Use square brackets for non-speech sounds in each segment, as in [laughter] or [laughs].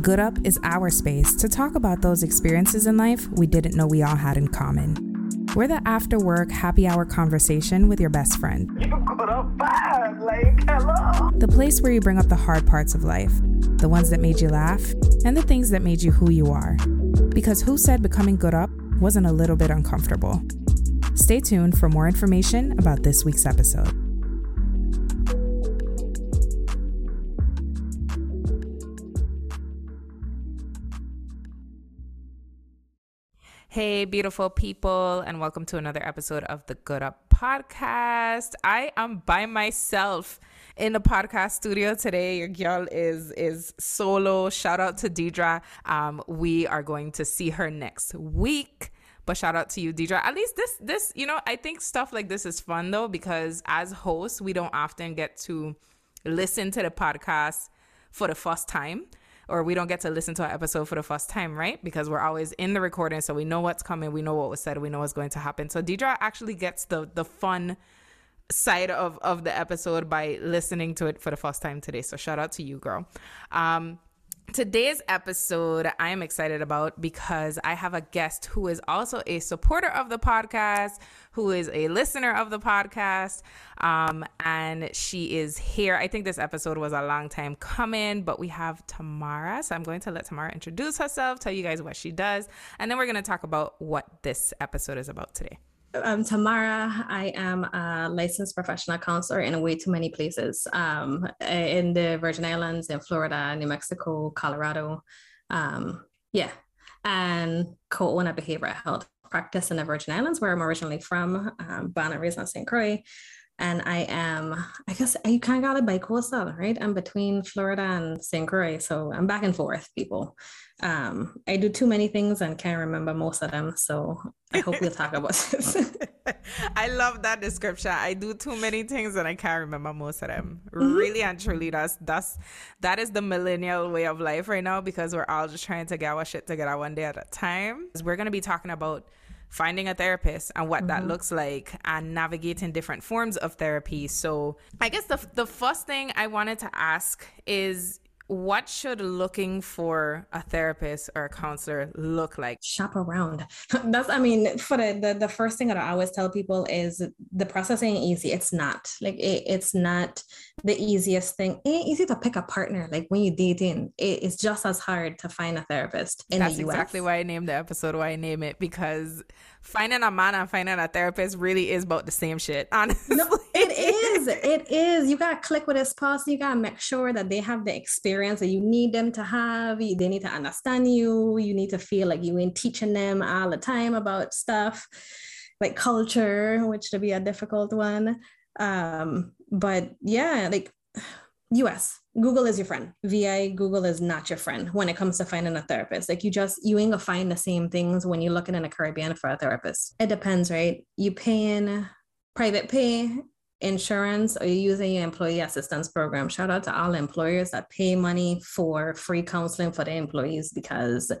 Good Up is our space to talk about those experiences in life we didn't know we all had in common. We're the after work happy hour conversation with your best friend. You got up bad, like, hello. The place where you bring up the hard parts of life, the ones that made you laugh, and the things that made you who you are. Because who said becoming good up wasn't a little bit uncomfortable? Stay tuned for more information about this week's episode. Hey, beautiful people, and welcome to another episode of the Good Up Podcast. I am by myself in the podcast studio today. Your girl is is solo. Shout out to Deidre. Um, we are going to see her next week. But shout out to you, Deidre. At least this this, you know, I think stuff like this is fun though, because as hosts, we don't often get to listen to the podcast for the first time or we don't get to listen to an episode for the first time, right? Because we're always in the recording, so we know what's coming, we know what was said, we know what's going to happen. So Deidre actually gets the the fun side of of the episode by listening to it for the first time today. So shout out to you, girl. Um, Today's episode I am excited about because I have a guest who is also a supporter of the podcast, who is a listener of the podcast, um, and she is here. I think this episode was a long time coming, but we have Tamara. So I'm going to let Tamara introduce herself, tell you guys what she does, and then we're going to talk about what this episode is about today. I'm Tamara. I am a licensed professional counselor in way too many places um, in the Virgin Islands, in Florida, New Mexico, Colorado. Um, yeah. And co own a behavioral health practice in the Virgin Islands, where I'm originally from, um, born and raised in St. Croix. And I am, I guess you kind of got it by coastal, right? I'm between Florida and St. Croix. So I'm back and forth, people. Um, I do too many things and can't remember most of them. So I hope we'll talk about [laughs] this. I love that description. I do too many things and I can't remember most of them. Mm-hmm. Really and truly, that's that's that is the millennial way of life right now because we're all just trying to get our shit together one day at a time. We're gonna be talking about finding a therapist and what mm-hmm. that looks like and navigating different forms of therapy. So I guess the the first thing I wanted to ask is what should looking for a therapist or a counselor look like? Shop around. [laughs] That's i mean for the, the, the first thing that i always tell people is the process ain't easy. It's not. Like it, it's not the easiest thing. It ain't easy to pick a partner like when you're dating. It, it's just as hard to find a therapist in that's the US. exactly why i named the episode why i name it because finding a man and finding a therapist really is about the same shit [laughs] honestly. No, it is it is. You gotta click with this person you gotta make sure that they have the experience that you need them to have. They need to understand you. You need to feel like you ain't teaching them all the time about stuff like culture which to be a difficult one. Um but yeah like us google is your friend. Vi google is not your friend when it comes to finding a therapist. Like you just you ain't gonna find the same things when you're looking in the caribbean for a therapist. It depends right? You paying private pay insurance or you're using your employee assistance program. Shout out to all employers that pay money for free counseling for their employees because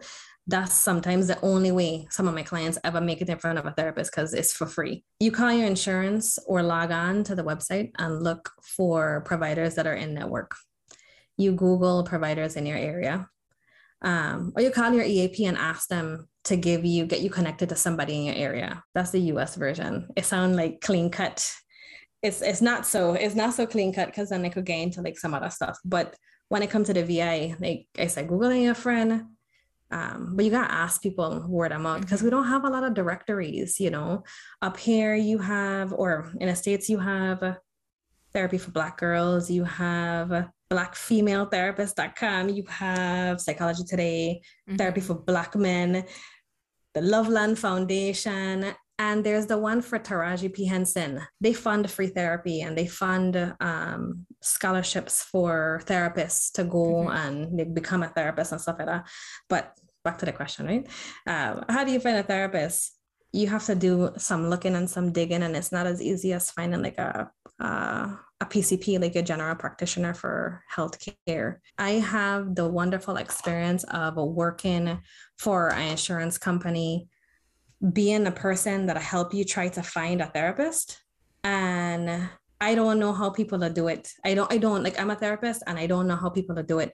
that's sometimes the only way some of my clients ever make it in front of a therapist because it's for free. You call your insurance or log on to the website and look for providers that are in network. You Google providers in your area. Um, or you call your EAP and ask them to give you, get you connected to somebody in your area. That's the US version. It sounds like clean cut. It's it's not so, it's not so clean cut because then it could get into like some other stuff. But when it comes to the VA, like I said, Googling your friend, um, but you gotta ask people word of mouth because mm-hmm. we don't have a lot of directories, you know. Up here you have, or in the States, you have therapy for black girls, you have blackfemaletherapist.com, you have psychology today, mm-hmm. therapy for black men, the Loveland Foundation, and there's the one for Taraji P. Henson. They fund free therapy and they fund um, scholarships for therapists to go mm-hmm. and become a therapist and stuff like that. But back to the question, right? Um, how do you find a therapist? You have to do some looking and some digging, and it's not as easy as finding like a uh, a PCP, like a general practitioner for healthcare. I have the wonderful experience of working for an insurance company being a person that help you try to find a therapist. And i don't know how people to do it. I don't i don't like i'm a therapist and i don't know how people to do it.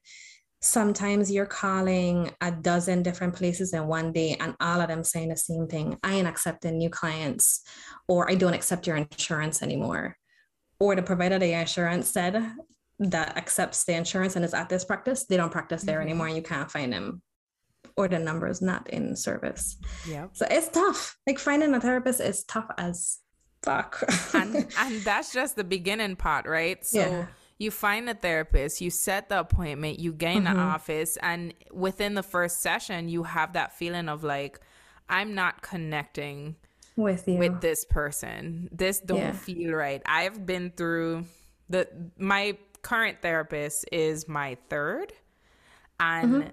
Sometimes you're calling a dozen different places in one day and all of them saying the same thing. I ain't accepting new clients or i don't accept your insurance anymore. Or the provider the insurance said that accepts the insurance and is at this practice they don't practice there mm-hmm. anymore and you can't find them or the number is not in service yeah so it's tough like finding a therapist is tough as fuck and, [laughs] and that's just the beginning part right so yeah you find a therapist, you set the appointment, you get in mm-hmm. the office, and within the first session, you have that feeling of like, I'm not connecting with you with this person. This don't yeah. feel right. I've been through the my current therapist is my third, and mm-hmm.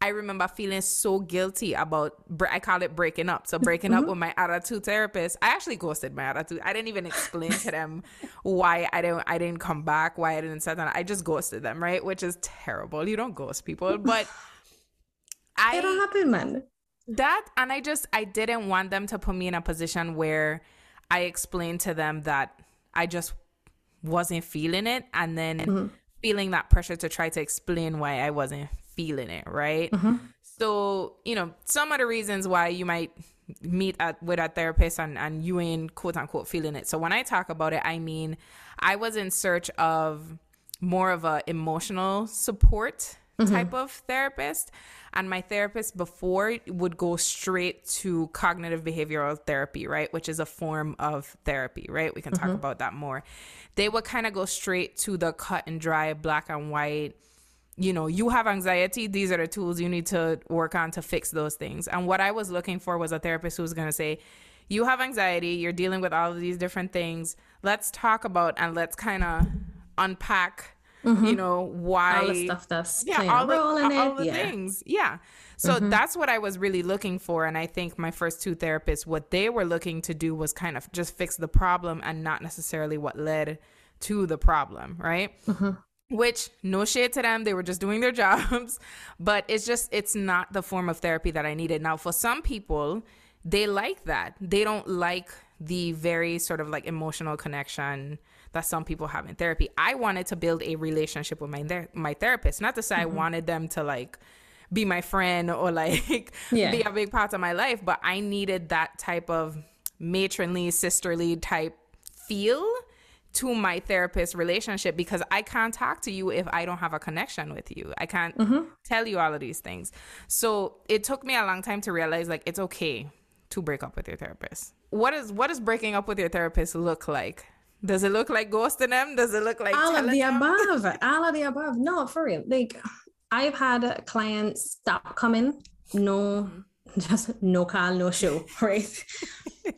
I remember feeling so guilty about, I call it breaking up. So breaking mm-hmm. up with my other two therapists. I actually ghosted my other two. I didn't even explain to them [laughs] why I didn't, I didn't come back, why I didn't set that. I just ghosted them, right? Which is terrible. You don't ghost people, [laughs] but I. It don't happen, man. That, and I just, I didn't want them to put me in a position where I explained to them that I just wasn't feeling it. And then mm-hmm. feeling that pressure to try to explain why I wasn't feeling it, right? Mm-hmm. So, you know, some of the reasons why you might meet at, with a therapist and, and you ain't quote unquote feeling it. So when I talk about it, I mean, I was in search of more of a emotional support mm-hmm. type of therapist. And my therapist before would go straight to cognitive behavioral therapy, right? Which is a form of therapy, right? We can mm-hmm. talk about that more. They would kind of go straight to the cut and dry, black and white you know, you have anxiety, these are the tools you need to work on to fix those things. And what I was looking for was a therapist who was going to say, you have anxiety, you're dealing with all of these different things. Let's talk about and let's kind of unpack, mm-hmm. you know, why all the stuff that's yeah, all the, all the yeah. things. Yeah. So mm-hmm. that's what I was really looking for. And I think my first two therapists, what they were looking to do was kind of just fix the problem and not necessarily what led to the problem, right? Mm-hmm which no shade to them they were just doing their [laughs] jobs but it's just it's not the form of therapy that i needed. Now for some people they like that. They don't like the very sort of like emotional connection that some people have in therapy. I wanted to build a relationship with my ther- my therapist. Not to say mm-hmm. i wanted them to like be my friend or like [laughs] yeah. be a big part of my life but i needed that type of matronly sisterly type feel to my therapist relationship because I can't talk to you if I don't have a connection with you. I can't mm-hmm. tell you all of these things. So it took me a long time to realize like it's okay to break up with your therapist. What is what does breaking up with your therapist look like? Does it look like ghosting them? Does it look like all of the them? above? [laughs] all of the above. No, for real. Like I've had clients stop coming, no mm-hmm. [laughs] just no call, no show, [laughs] right?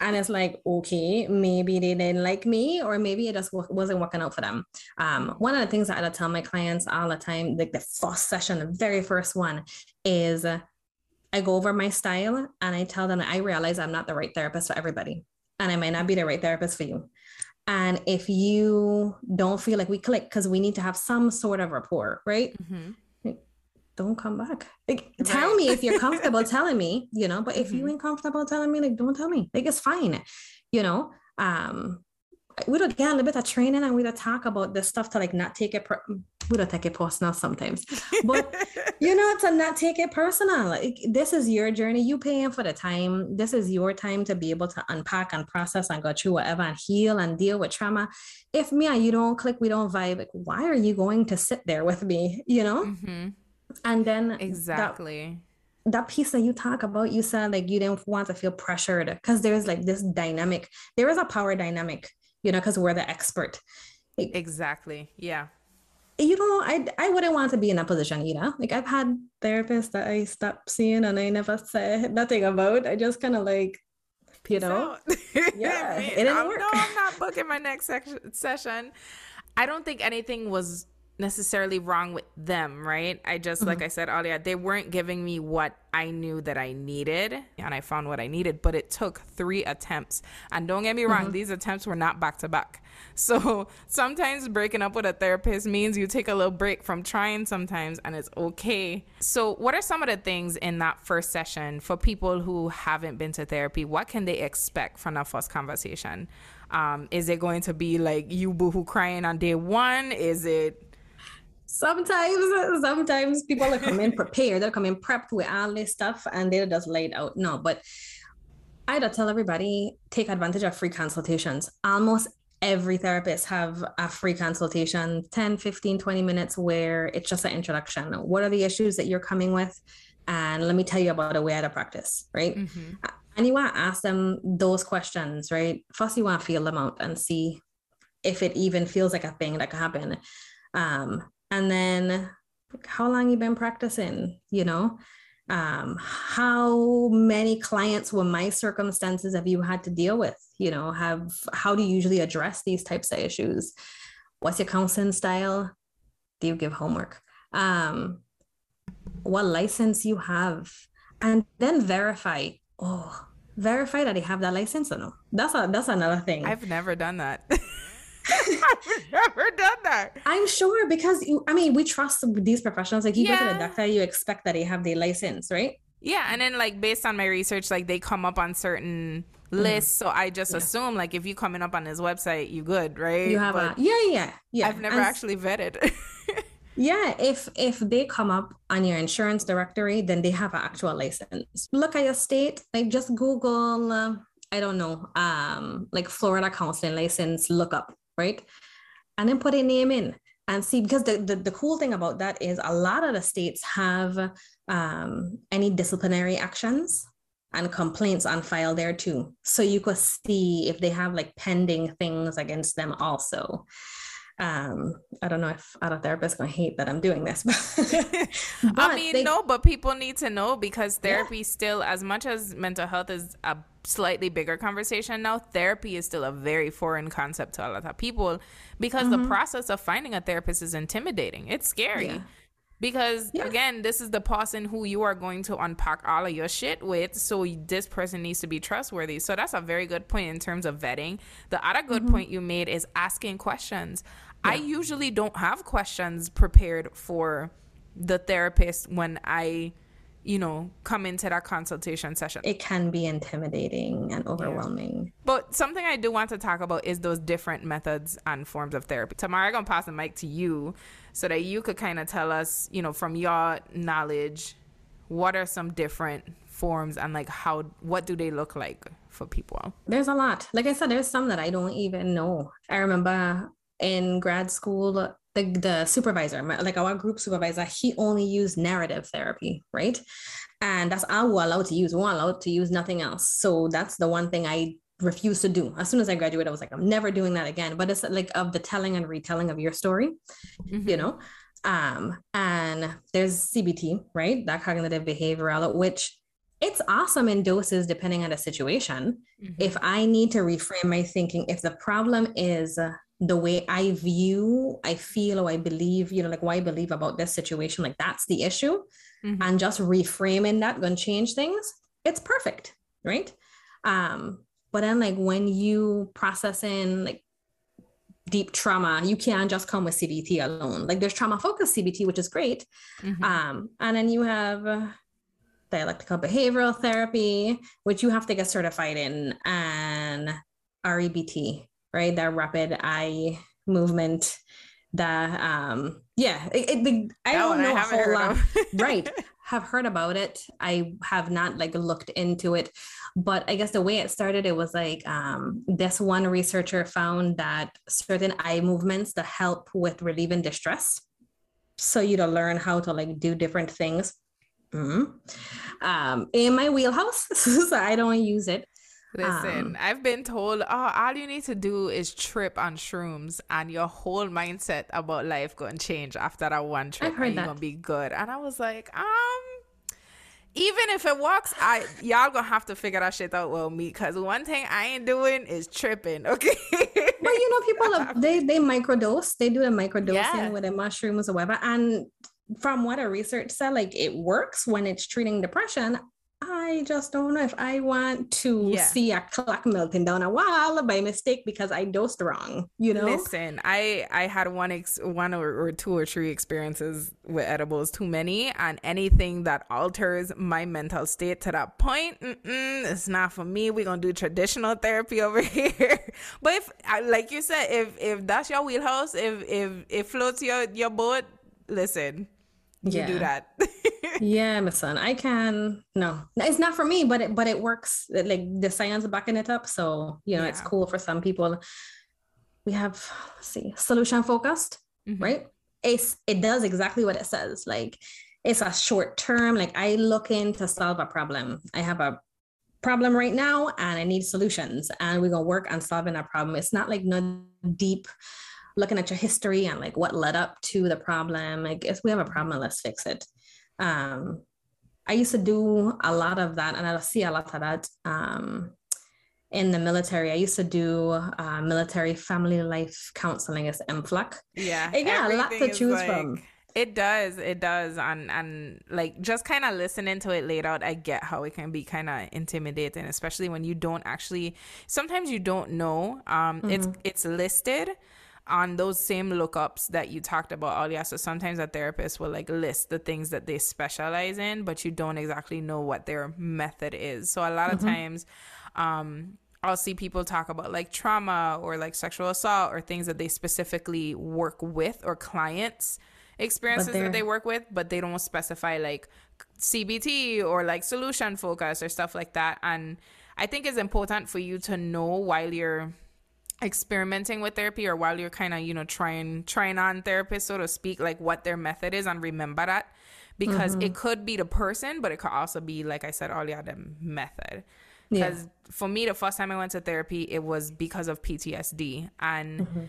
and it's like, okay, maybe they didn't like me, or maybe it just wasn't working out for them. Um, one of the things that I tell my clients all the time, like the first session, the very first one, is I go over my style and I tell them I realize I'm not the right therapist for everybody, and I might not be the right therapist for you. And if you don't feel like we click, because we need to have some sort of rapport, right? Mm-hmm don't come back. Like, right. tell me if you're [laughs] comfortable telling me, you know, but if mm-hmm. you ain't comfortable telling me, like, don't tell me. Like, it's fine, you know. Um, we don't get a little bit of training and we don't talk about this stuff to like not take it. Per- we don't take it personal sometimes, but [laughs] you know, to not take it personal. Like, this is your journey. You paying for the time. This is your time to be able to unpack and process and go through whatever and heal and deal with trauma. If me and you don't click, we don't vibe. Like, why are you going to sit there with me? You know. Mm-hmm and then exactly. that, that piece that you talk about you said like you didn't want to feel pressured because there's like this dynamic there is a power dynamic you know because we're the expert. Like, exactly. Yeah. you know i i wouldn't want to be in that position either. Like i've had therapists that i stopped seeing and i never said [laughs] nothing about. I just kind of like you know? [laughs] yeah it didn't I'm, work. no i'm not booking my next section, session. I don't think anything was necessarily wrong with them, right? I just, mm-hmm. like I said earlier, they weren't giving me what I knew that I needed, and I found what I needed, but it took three attempts. And don't get me wrong, mm-hmm. these attempts were not back to back. [laughs] So sometimes breaking up with a therapist means you take a little break from trying sometimes, and it's okay. So, what are some of the things in that first session for people who haven't been to therapy? What can they expect from that first conversation? Um, is it going to be like you boohoo crying on day one? Is it sometimes sometimes people are coming prepared they're coming prepped with all this stuff and they're just laid out. No but i would tell everybody take advantage of free consultations. Almost every therapist have a free consultation 10 15 20 minutes where it's just an introduction. What are the issues that you're coming with? And let me tell you about a way out of practice right? Mm-hmm. and you want to ask them those questions right? First you want to feel them out and see if it even feels like a thing that can happen. Um, and then how long you been practicing you know? Um, how many clients with my circumstances have you had to deal with? You know have how do you usually address these types of issues? What's your counseling style? Do you give homework? Um, what license you have? And then verify. Oh verify that they have that license or no? That's a that's another thing. I've never done that [laughs] I've never done that. I'm sure because you, I mean, we trust these professionals. Like you yeah. go to the doctor, you expect that they have the license, right? Yeah, and then like based on my research, like they come up on certain mm. lists, so I just yeah. assume like if you coming up on his website, you good, right? You have but a yeah, yeah, yeah. I've never and actually vetted. [laughs] yeah, if if they come up on your insurance directory, then they have an actual license. Look at your state, like just Google. Uh, I don't know, um, like Florida counseling license lookup right? And then put a name in and see because the, the, the cool thing about that is a lot of the states have um, any disciplinary actions and complaints on file there too. So you could see if they have like pending things against them also. Um, I don't know if other therapists gonna hate that I'm doing this, [laughs] but, [laughs] I mean, they, no, but people need to know because therapy yeah. still, as much as mental health is a slightly bigger conversation now, therapy is still a very foreign concept to a lot of people because mm-hmm. the process of finding a therapist is intimidating. It's scary. Yeah. Because yeah. again, this is the person who you are going to unpack all of your shit with. So this person needs to be trustworthy. So that's a very good point in terms of vetting. The other good mm-hmm. point you made is asking questions. I usually don't have questions prepared for the therapist when I you know, come into that consultation session. It can be intimidating and overwhelming. Yeah. But something I do want to talk about is those different methods and forms of therapy. Tamara, I'm going to pass the mic to you so that you could kind of tell us, you know, from your knowledge, what are some different forms and like how, what do they look like for people? There's a lot. Like I said, there's some that I don't even know. I remember in grad school, the, the supervisor, like our group supervisor, he only used narrative therapy, right? And that's all we're allowed to use. We're allowed to use nothing else. So that's the one thing I refused to do. As soon as I graduated, I was like, I'm never doing that again. But it's like of the telling and retelling of your story, mm-hmm. you know? Um, and there's CBT, right? That cognitive behavioral, which it's awesome in doses depending on the situation. Mm-hmm. If I need to reframe my thinking, if the problem is the way I view, I feel, or I believe, you know, like why I believe about this situation, like that's the issue. Mm-hmm. And just reframing that going to change things, it's perfect, right? Um, but then like when you process in like deep trauma, you can't just come with CBT alone. Like there's trauma focused CBT, which is great. Mm-hmm. Um, and then you have dialectical behavioral therapy, which you have to get certified in, and REBT, right? That rapid eye movement. The um, yeah, it, it, the, I don't know I a whole lot. [laughs] right, have heard about it. I have not like looked into it, but I guess the way it started, it was like um, this one researcher found that certain eye movements that help with relieving distress. So you to learn how to like do different things. Mm-hmm. Um, in my wheelhouse, [laughs] so I don't use it. Listen, um, I've been told, oh, all you need to do is trip on shrooms, and your whole mindset about life gonna change after that one trip, and you're gonna be good. And I was like, um, even if it works, I y'all gonna have to figure that shit out with me, because one thing I ain't doing is tripping. [laughs] Okay. but you know, people they they microdose, they do the microdosing yeah. with the mushrooms or whatever, and from what a research said, like it works when it's treating depression. I just don't know if I want to yeah. see a clock melting down a wall by mistake because I dosed wrong. You know. Listen, I I had one ex one or, or two or three experiences with edibles, too many, and anything that alters my mental state to that point, it's not for me. We're gonna do traditional therapy [laughs] over here. but if, like you said, if if that's your wheelhouse, if if it floats your your boat, listen, you do Yeah. that. [laughs] yeah, my son. I can no, it's not for me, but it but it works. Like the science backing it up. So you know, it's cool for some people. We have let's see, solution focused, Mhm. right? It's it does exactly what it says. Like it's a short term. Like I look in to solve a problem. I have a problem right now and I need solutions, and we're gonna work on solving that problem. It's not like no deep looking at your history and like what led up to the problem. Like if we have a problem, let's fix it. Um, I used to do a lot of that, and I see a lot of that um, in the military. I used to do uh, military family life counseling as MFLAC. Yeah. It got a lot to choose from. It does, it does, and and like just kind of listening to it laid out, I get how it can be kind of intimidating, especially when you don't actually. Sometimes you don't know. Um, it's Mm-hmm. it's listed on those same lookups that you talked about earlier. So sometimes a therapist will like list the things that they specialize in, but you don't exactly know what their method is. So a lot Mm-hmm. of times, um, I'll see people talk about like trauma or like sexual assault or things that they specifically work with or clients experiences that they work with, but they don't specify like CBT or like solution focus or stuff like that. And I think it's important for you to know while you're experimenting with therapy or while you're kind of you know trying trying on therapists so to speak like what their method is and remember that. Because it mm-hmm. could be the person but it could also be like i said earlier the method. Yeah. because for me the first time i went to therapy it was because of ptsd and mm-hmm.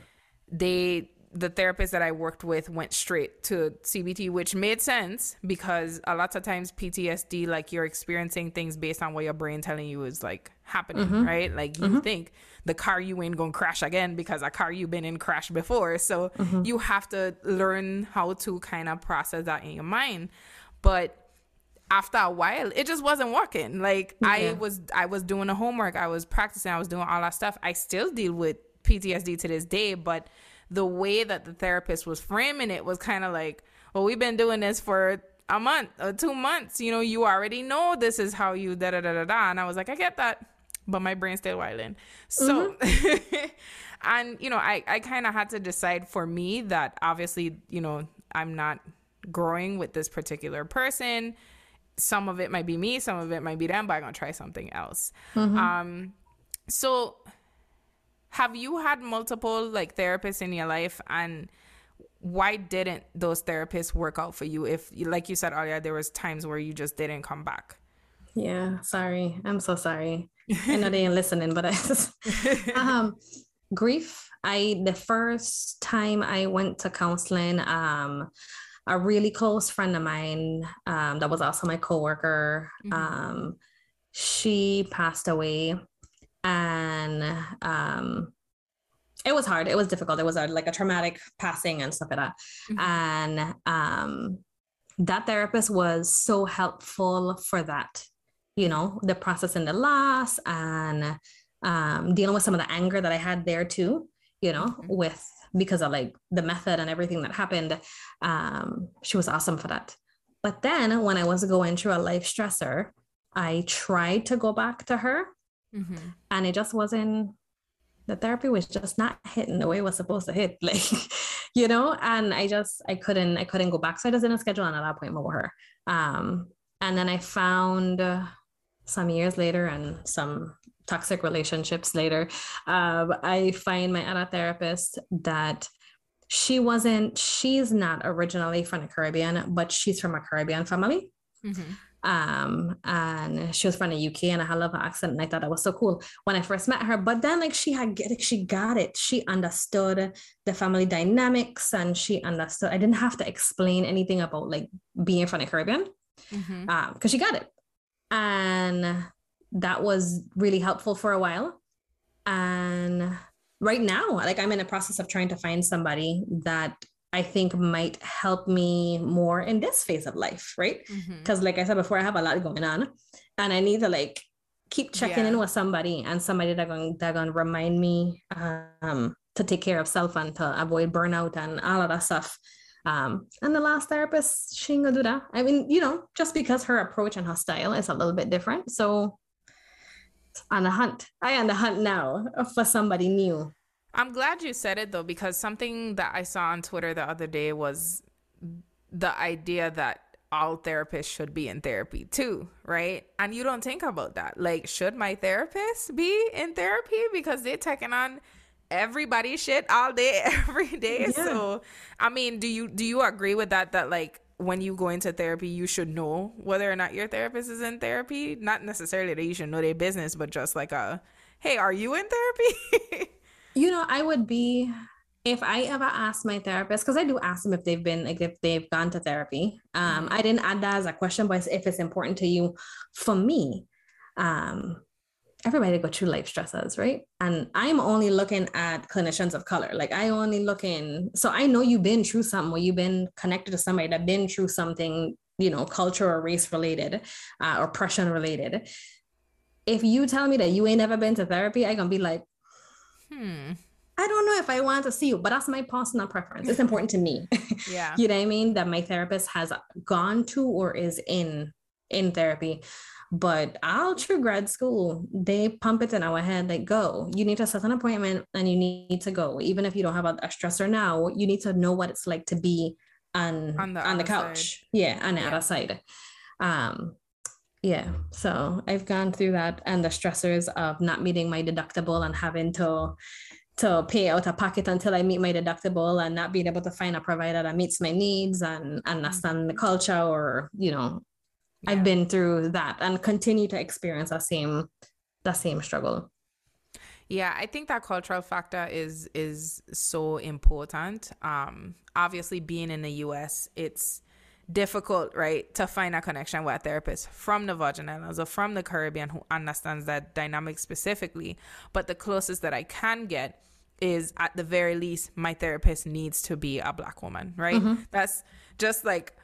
they the therapist that I worked with went straight to CBT, which made sense because a lot of times PTSD, like you're experiencing things based on what your brain telling you is like happening, mm-hmm. right? Like you mm-hmm. think the car you in gonna crash again because a car you've been in crashed before. So mm-hmm. you have to learn how to kind of process that in your mind. But after a while it just wasn't working like i was i was doing the homework i was practicing i was doing all that stuff i still deal with ptsd to this day but the way that the therapist was framing it was kind of like well we've been doing this for a month or two months you know you already know this is how you da da da da da. And i was like i get that but my brain's still wilding so mm-hmm. [laughs] and you know i i kind of had to decide for me that obviously you know i'm not growing with this particular person. Some of it might be me, some of it might be them, but I'm gonna try something else. Mm-hmm. Um, so have you had multiple like therapists in your life, and why didn't those therapists work out for you? If, like you said earlier, there was times where you just didn't come back. Yeah, sorry. I'm so sorry. I know they ain't listening, but I just um grief. I the first time I went to counseling, um, a really close friend of mine, um, that was also my coworker, Mhm. um, she passed away and um it was hard. It was difficult. It was a, like a traumatic passing and stuff like that. Mhm. And um that therapist was so helpful for that you know the process and the loss and um dealing with some of the anger that i had there too you know Mhm. with because of like the method and everything that happened um she was awesome for that but then when i was going through a life stressor i tried to go back to her Mhm. and it just wasn't the therapy was just not hitting the way it was supposed to hit [laughs] like you know and i just i couldn't i couldn't go back so i just didn't schedule another appointment with her um and then i found uh, some years later and some toxic relationships later um i find my other therapist that she wasn't she's not originally from the caribbean but she's from a caribbean family Mhm. Um and she was from the UK and I had a love her accent and I thought that was so cool when I first met her. But then like she had like she got it. She understood the family dynamics and she understood I didn't have to explain anything about like being from the Caribbean Mhm. um because she got it. And that was really helpful for a while. And right now like I'm in the process of trying to find somebody that I think might help me more in this phase of life right? Because like i said before i have a lot going on and i need to like keep checking in with somebody and somebody that going that going to remind me um to take care of self and to avoid burnout and all of that stuff. Um and the last therapist she ain't gonna do that. I mean you know just because her approach and her style is a little bit different. So on the hunt i am on the hunt now for somebody new I'm glad you said it though, because something that I saw on Twitter the other day was the idea that all therapists should be in therapy too, right? And you don't think about that. Like, should my therapist be in therapy because they're taking on everybody's shit all day, [laughs] every day? Yeah. So, I mean, do you do you agree with that? That like when you go into therapy, you should know whether or not your therapist is in therapy. Not necessarily that you should know their business, but just like a, hey, are you in therapy? [laughs] you know, I would be if I ever ask my therapist, because I do ask them if they've been like if they've gone to therapy. Um, mm-hmm. I didn't add that as a question, but if it's important to you, for me, um, everybody go through life stresses, right? And I'm only looking at clinicians of color. Like I only look in, so I know you've been through something where you've been connected to somebody that been through something, you know, culture or race related, uh, or oppression related. If you tell me that you ain't never been to therapy, I gonna be like, hmm I don't know if I want to see you, but that's my personal preference. It's important to me. [laughs] Yeah. you know what I mean? That my therapist has gone to or is in in therapy. But all through grad school, they pump it in our head like, go. You need to set an appointment and you need to go. Even if you don't have a, a stressor now, you need to know what it's like to be on on the, on the couch. Side. Yeah, on the yeah. other side. Um, yeah so i've gone through that and the stressors of not meeting my deductible and having to to pay out a pocket until I meet my deductible and not being able to find a provider that meets my needs and understand the culture or, you know, yeah. I've been through that and continue to experience that same that same struggle. Yeah, I think that cultural factor is is so important. Um obviously being in the US, it's difficult, right, to find a connection with a therapist from the Virgin Islands or from the Caribbean who understands that dynamic specifically. But the closest that I can get is at the very least my therapist needs to be a black woman right mm-hmm. that's just like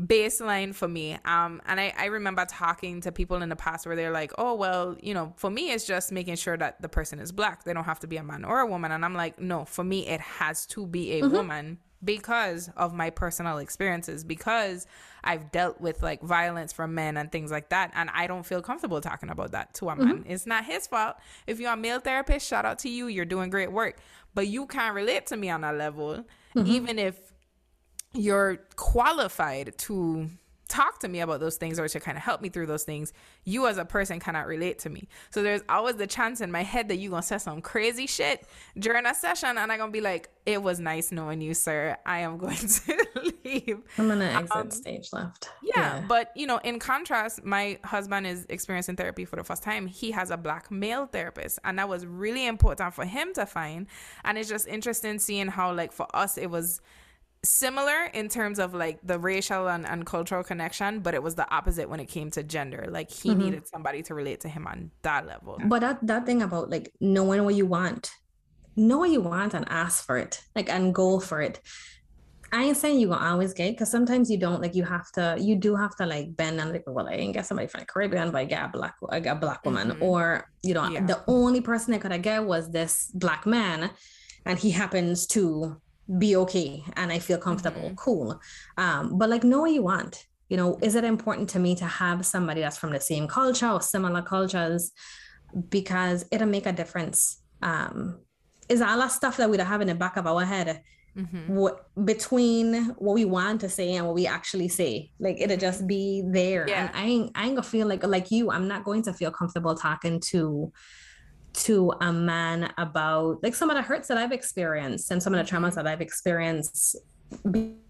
baseline for me um and I, I remember talking to people in the past where they're like oh well you know for me it's just making sure that the person is black they don't have to be a man or a woman and i'm like no for me it has to be a mm-hmm. woman because of my personal experiences because I've dealt with like violence from men and things like that and I don't feel comfortable talking about that to a man. Mm-hmm. It's not his fault. If you're a male therapist, shout out to you. You're doing great work. But you can't relate to me on that level mm-hmm. even if you're qualified to talk to me about those things or to kind of help me through those things, you as a person cannot relate to me. So there's always the chance in my head that you're gonna say some crazy shit during a session and I'm gonna be like, it was nice knowing you, sir. I am going [laughs] to leave. I'm gonna exit um, stage left. Yeah, yeah, but you know, in contrast, my husband is experiencing therapy for the first time. He has a black male therapist, and that was really important for him to find. And it's just interesting seeing how, like, for us, it was similar in terms of like the racial and, and cultural connection, but it was the opposite when it came to gender. Like he mm-hmm. needed somebody to relate to him on that level. But that that thing about like knowing what you want, know what you want and ask for it, like and go for it. I ain't saying you gonna always get because sometimes you don't like you have to you do have to like bend and like well I ain't get somebody from the Caribbean but I get a black I got a black woman mm-hmm. or you know yeah. the only person I could have get was this black man and he happens to be okay and I feel comfortable. Mm-hmm. Cool. Um, but like know what you want. You know, is it important to me to have somebody that's from the same culture or similar cultures? Because it'll make a difference. Um, is all that stuff that we have in the back of our head mm-hmm. what between what we want to say and what we actually say. Like it'll just be there. Yeah. And I ain't I ain't gonna feel like like you, I'm not going to feel comfortable talking to to a man about like some of the hurts that I've experienced and some of the traumas that I've experienced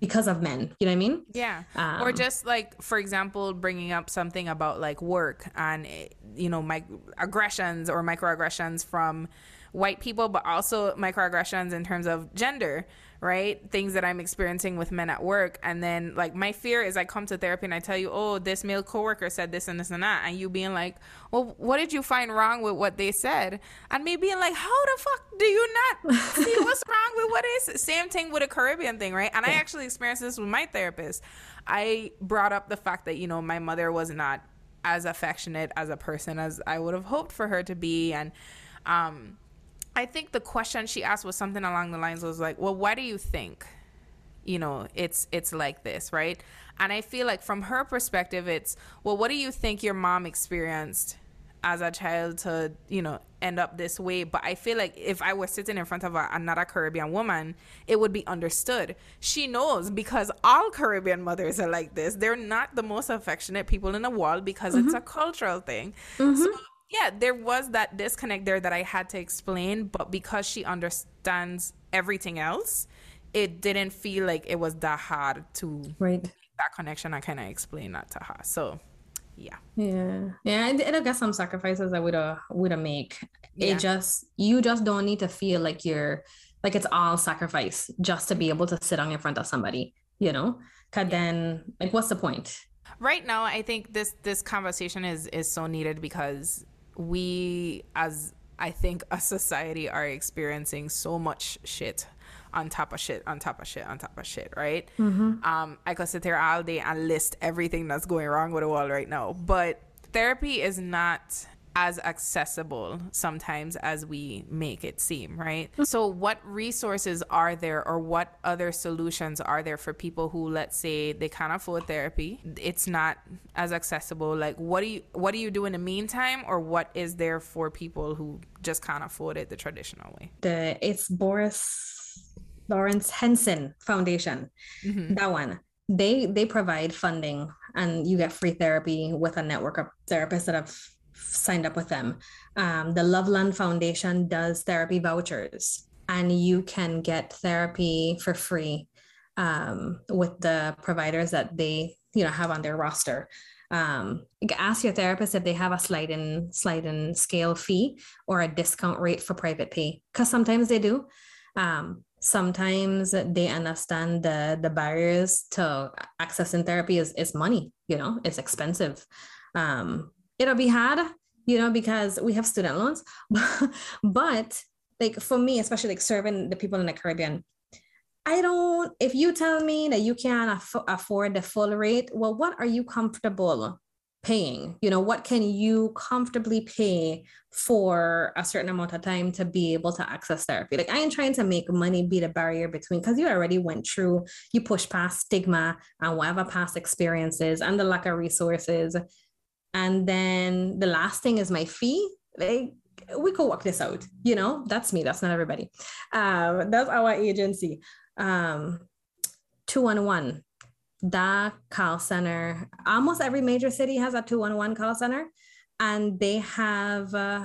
because of men you know what i mean? Yeah. Um, or just like for example bringing up something about like work and eh, you know my aggressions or microaggressions from white people but also microaggressions in terms of gender right? Things that I'm experiencing with men at work. And then, like, my fear is I come to therapy and I tell you, oh, this male coworker said this and this and that. And you being like, well, what did you find wrong with what they said? And me being like, how the fuck do you not [laughs] see what's wrong with what is? Same thing with a Caribbean thing, right? And I actually experienced this with my therapist. I brought up the fact that, you know, my mother was not as affectionate as a person as I would have hoped for her to be. And, um, I think the question she asked was something along the lines was like, "Well, why do you think, you know, it's it's like this, right?" And I feel like from her perspective, it's, "Well, what do you think your mom experienced as a child to you know end up this way but i feel like if i was sitting in front of a, another caribbean woman it would be understood she knows because all caribbean mothers are like this they're not the most affectionate people in the world because mm-hmm. it's a cultural thing mm-hmm. so yeah there was that disconnect there that i had to explain but because she understands everything else it didn't feel like it was that hard to right. that connection. I kind of explained that to her so yeah. Yeah. Yeah and I guess some sacrifices i would have would have make yeah. it just you just don't need to feel like you're like it's all sacrifice just to be able to sit on in front of somebody you know? Because then like what's the point? Right now i think this this conversation is is so needed because we as i think a society are experiencing so much shit on top of shit, on top of shit, on top of shit, right? Mm-hmm. Um, I could sit there all day and list everything that's going wrong with the world right now, but therapy is not as accessible sometimes as we make it seem, right? Mm-hmm. So, what resources are there, or what other solutions are there for people who, let's say, they can't afford therapy? It's not as accessible. Like, what do you what do you do in the meantime, or what is there for people who just can't afford it the traditional way? The it's Boris Lawrence Henson Foundation. Mm-hmm. That one. They they provide funding and you get free therapy with a network of therapists that have signed up with them. Um, the Loveland Foundation does therapy vouchers, and you can get therapy for free um, with the providers that they you know have on their roster. Um, ask your therapist if they have a sliding sliding scale fee or a discount rate for private pay because sometimes they do. Um, sometimes they understand the the barriers to accessing therapy is, is money you know it's expensive um it'll be hard you know because we have student loans [laughs] but like for me especially like serving the people in the caribbean i don't if you tell me that you can't aff- afford the full rate well what are you comfortable paying? You know what can you comfortably pay for a certain amount of time to be able to access therapy? Like i am trying to make money be the barrier between because you already went through you push past stigma and whatever past experiences and the lack of resources and then the last thing is my fee. Like we could work this out you know? That's me that's not everybody. Um that's our agency. Um 211 that call center, almost every major city has a 211 call center, and they have uh,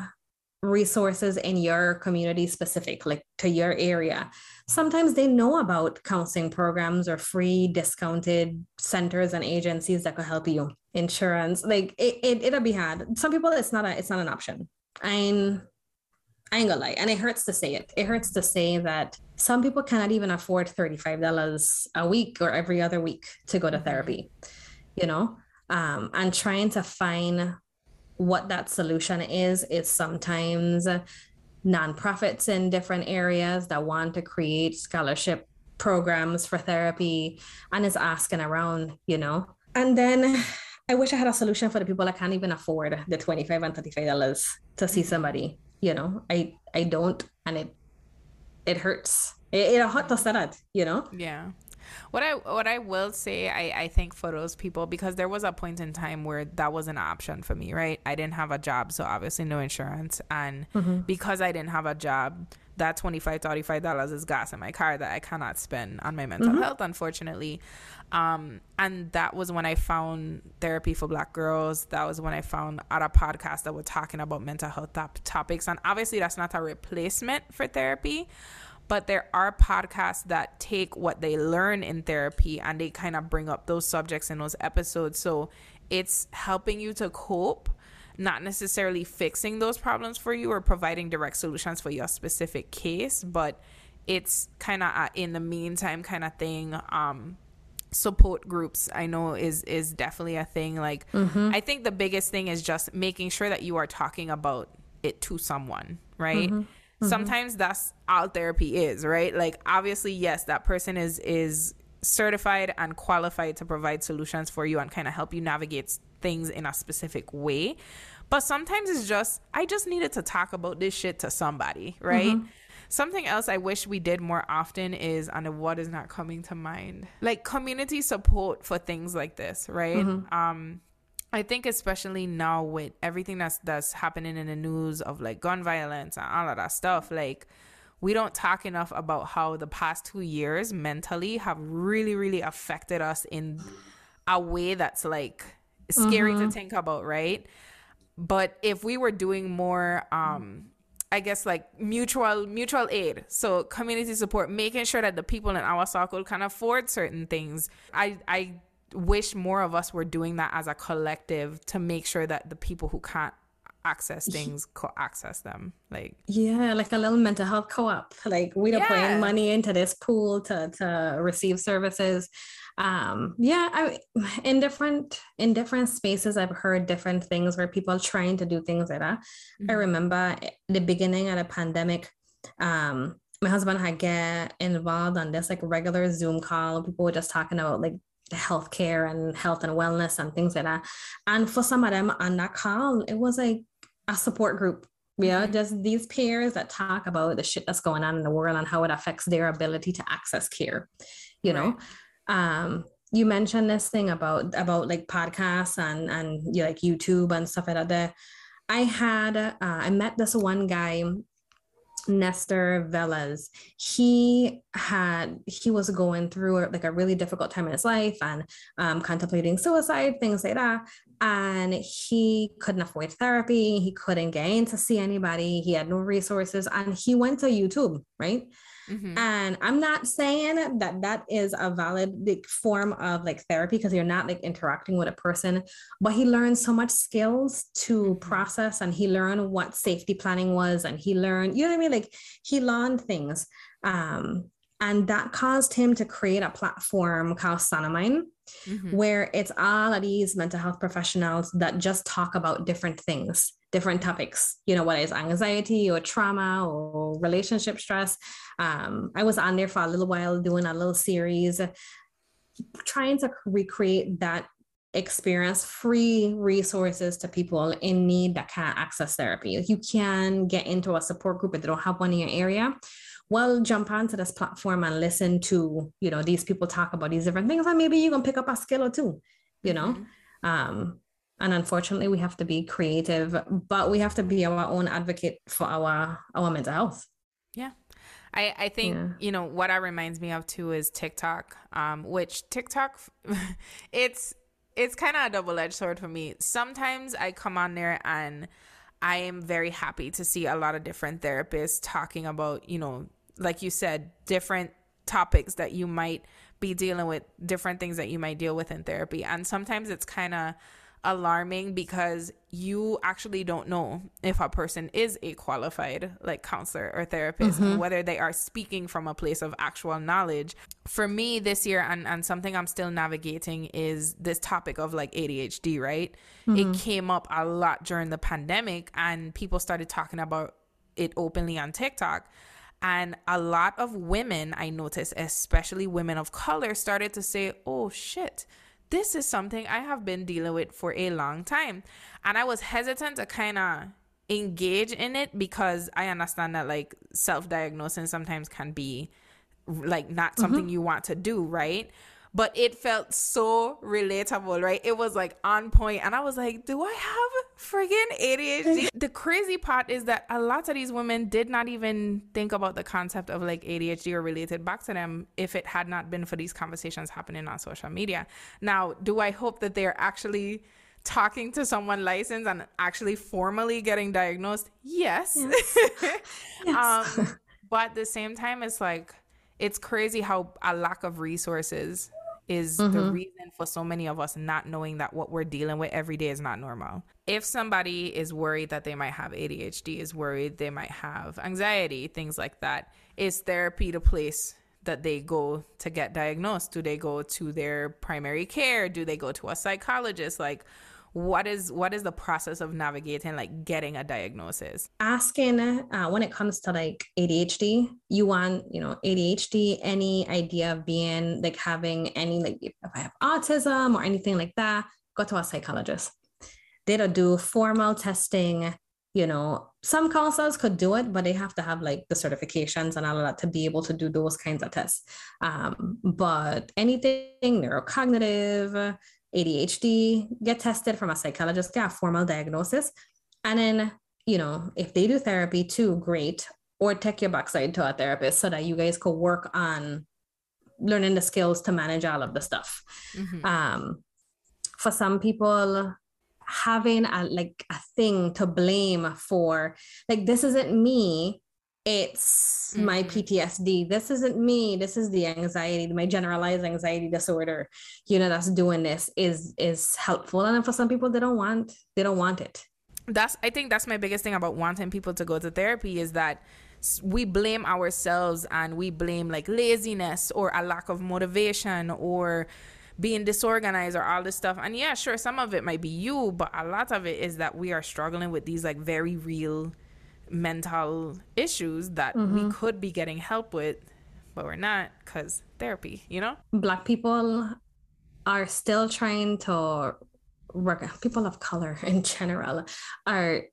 resources in your community specific, like to your area. Sometimes they know about counseling programs or free discounted centers and agencies that could help you. Insurance, like it, it it'll be hard. Some people, it's not a, it's not an option. I'm I ain't gonna lie. And it hurts to say it. It hurts to say that some people cannot even afford $35 a week or every other week to go to mm-hmm. therapy, you know? Um, and trying to find what that solution is, is sometimes nonprofits in different areas that want to create scholarship programs for therapy and is asking around, you know? And then I wish I had a solution for the people that can't even afford the 25 and $35 to see somebody you know? I i don't and it it hurts. It, it hurt to say that you know? Yeah. What I what I will say, I, I think for those people because there was a point in time where that was an option for me, right? I didn't have a job, so obviously no insurance, and mm-hmm. because I didn't have a job, that 25 35 dollars is gas in my car that I cannot spend on my mental mm-hmm. health, unfortunately. Um, and that was when I found therapy for Black girls. That was when I found other podcasts that were talking about mental health top- topics, and obviously that's not a replacement for therapy but there are podcasts that take what they learn in therapy and they kind of bring up those subjects in those episodes. So it's helping you to cope, not necessarily fixing those problems for you or providing direct solutions for your specific case, but it's kind of in the meantime kind of thing. Um, support groups i know is is definitely a thing like mm-hmm. i think the biggest thing is just making sure that you are talking about it to someone right mm-hmm mm-hmm. sometimes that's all therapy is, right? Like obviously, yes, that person is is certified and qualified to provide solutions for you and kind of help you navigate things in a specific way. But sometimes it's just I just needed to talk about this shit to somebody, right? Mm-hmm. Something else I wish we did more often is on what is not coming to mind. Like community support for things like this, right? Mm-hmm. Um I think especially now with everything that's that's happening in the news of like gun violence and all of that stuff, like we don't talk enough about how the past two years mentally have really, really affected us in a way that's like scary Mm-hmm. to think about, right? But if we were doing more um I guess like mutual mutual aid. So community support, making sure that the people in our circle can afford certain things. I I wish more of us were doing that as a collective to make sure that the people who can't access things could access them. Like Yeah, like a little mental health co-op. Like we don't Yeah. put money into this pool to to receive services. Um, yeah, I in different in different spaces I've heard different things where people are trying to do things like that. I Mhm. remember the beginning of the pandemic, um, my husband had get involved on this like regular Zoom call. People were just talking about like the healthcare and health and wellness and things like that. And for some of them on that call, it was like a support group. Yeah, Mhm. just these peers that talk about the shit that's going on in the world and how it affects their ability to access care. You know, um, you mentioned this thing about about like podcasts and and like YouTube and stuff like that. I had uh, I met this one guy Nestor Velas. He had he was going through like a really difficult time in his life and um, contemplating suicide, things like that. And he couldn't afford therapy. He couldn't get in to see anybody. He had no resources, and he went to YouTube, right? Mhm. And I'm not saying that that is a valid like, form of like therapy because you're not like interacting with a person, but he learned so much skills to Mhm. process and he learned what safety planning was and he learned, you know what I mean? Like he learned things. Um, and that caused him to create a platform called Sonamine, Mhm. where it's all of these mental health professionals that just talk about different things, different topics, you know, whether it's anxiety or trauma or relationship stress. Um, I was on there for a little while doing a little series, trying to recreate that experience free resources to people in need that can't access therapy. If you can get into a support group if they don't have one in your area, well, jump onto this platform and listen to, you know, these people talk about these different things, and maybe you can pick up a skill or two, you know. Mhm. Um, and unfortunately, we have to be creative, but we have to be our own advocate for our our mental health. Yeah I, I think Yeah. you know what that reminds me of too is TikTok, um, which TikTok, [laughs] it's it's kind of a double edged sword for me. Sometimes I come on there and I am very happy to see a lot of different therapists talking about you know, like you said, different topics that you might be dealing with, different things that you might deal with in therapy, and sometimes it's kind of alarming because you actually don't know if a person is a qualified like counselor or therapist and mm-hmm. whether they are speaking from a place of actual knowledge. For me this year and, and something i'm still navigating is this topic of like adhd right? It mm-hmm. came up a lot during the pandemic and people started talking about it openly on tiktok. And a lot of women i noticed especially women of color started to say oh shit this is something I have been dealing with for a long time. And I was hesitant to kind of engage in it because I understand that like self diagnosing sometimes can be like not mm-hmm. something you want to do, right? But it felt so relatable, right? It was like on point, and I was like, "Do I have friggin' ADHD?" [laughs] the crazy part is that a lot of these women did not even think about the concept of like ADHD or related back to them if it had not been for these conversations happening on social media. Now, do I hope that they're actually talking to someone licensed and actually formally getting diagnosed? Yes. Yes. [laughs] um, [laughs] but at the same time, it's like it's crazy how a lack of resources is the mm-hmm. reason for so many of us not knowing that what we're dealing with every day is not normal. If somebody is worried that they might have ADHD, is worried they might have anxiety, things like that, is therapy the place that they go to get diagnosed? Do they go to their primary care? Do they go to a psychologist? Like what is what is the process of navigating like getting a diagnosis? asking uh, when it comes to like ADHD, you want, you know, ADHD, any idea of being like having any, like if I have autism or anything like that, go to a psychologist. They don't do formal testing. You know, some counselors could do it, but they have to have like the certifications and all of that to be able to do those kinds of tests. Um, but anything neurocognitive, ADHD, get tested from a psychologist, get a formal diagnosis. And then, you know, if they do therapy too, great. Or take your backside to a therapist so that you guys could work on learning the skills to manage all of the stuff. Mm-hmm. Um, for some people, having a like a thing to blame for, like this isn't me, it's mm-hmm. my PTSD. This isn't me. This is the anxiety, my generalized anxiety disorder, you know, that's doing this is is helpful. And for some people, they don't want they don't want it. That's I think that's my biggest thing about wanting people to go to therapy is that we blame ourselves and we blame like laziness or a lack of motivation or being disorganized or all this stuff. And yeah, sure, some of it might be you, but a lot of it is that we are struggling with these like very real mental issues that mm-hmm. we could be getting help with, but we're not because therapy, you know? Black people are still trying to work, people of color [laughs] in general are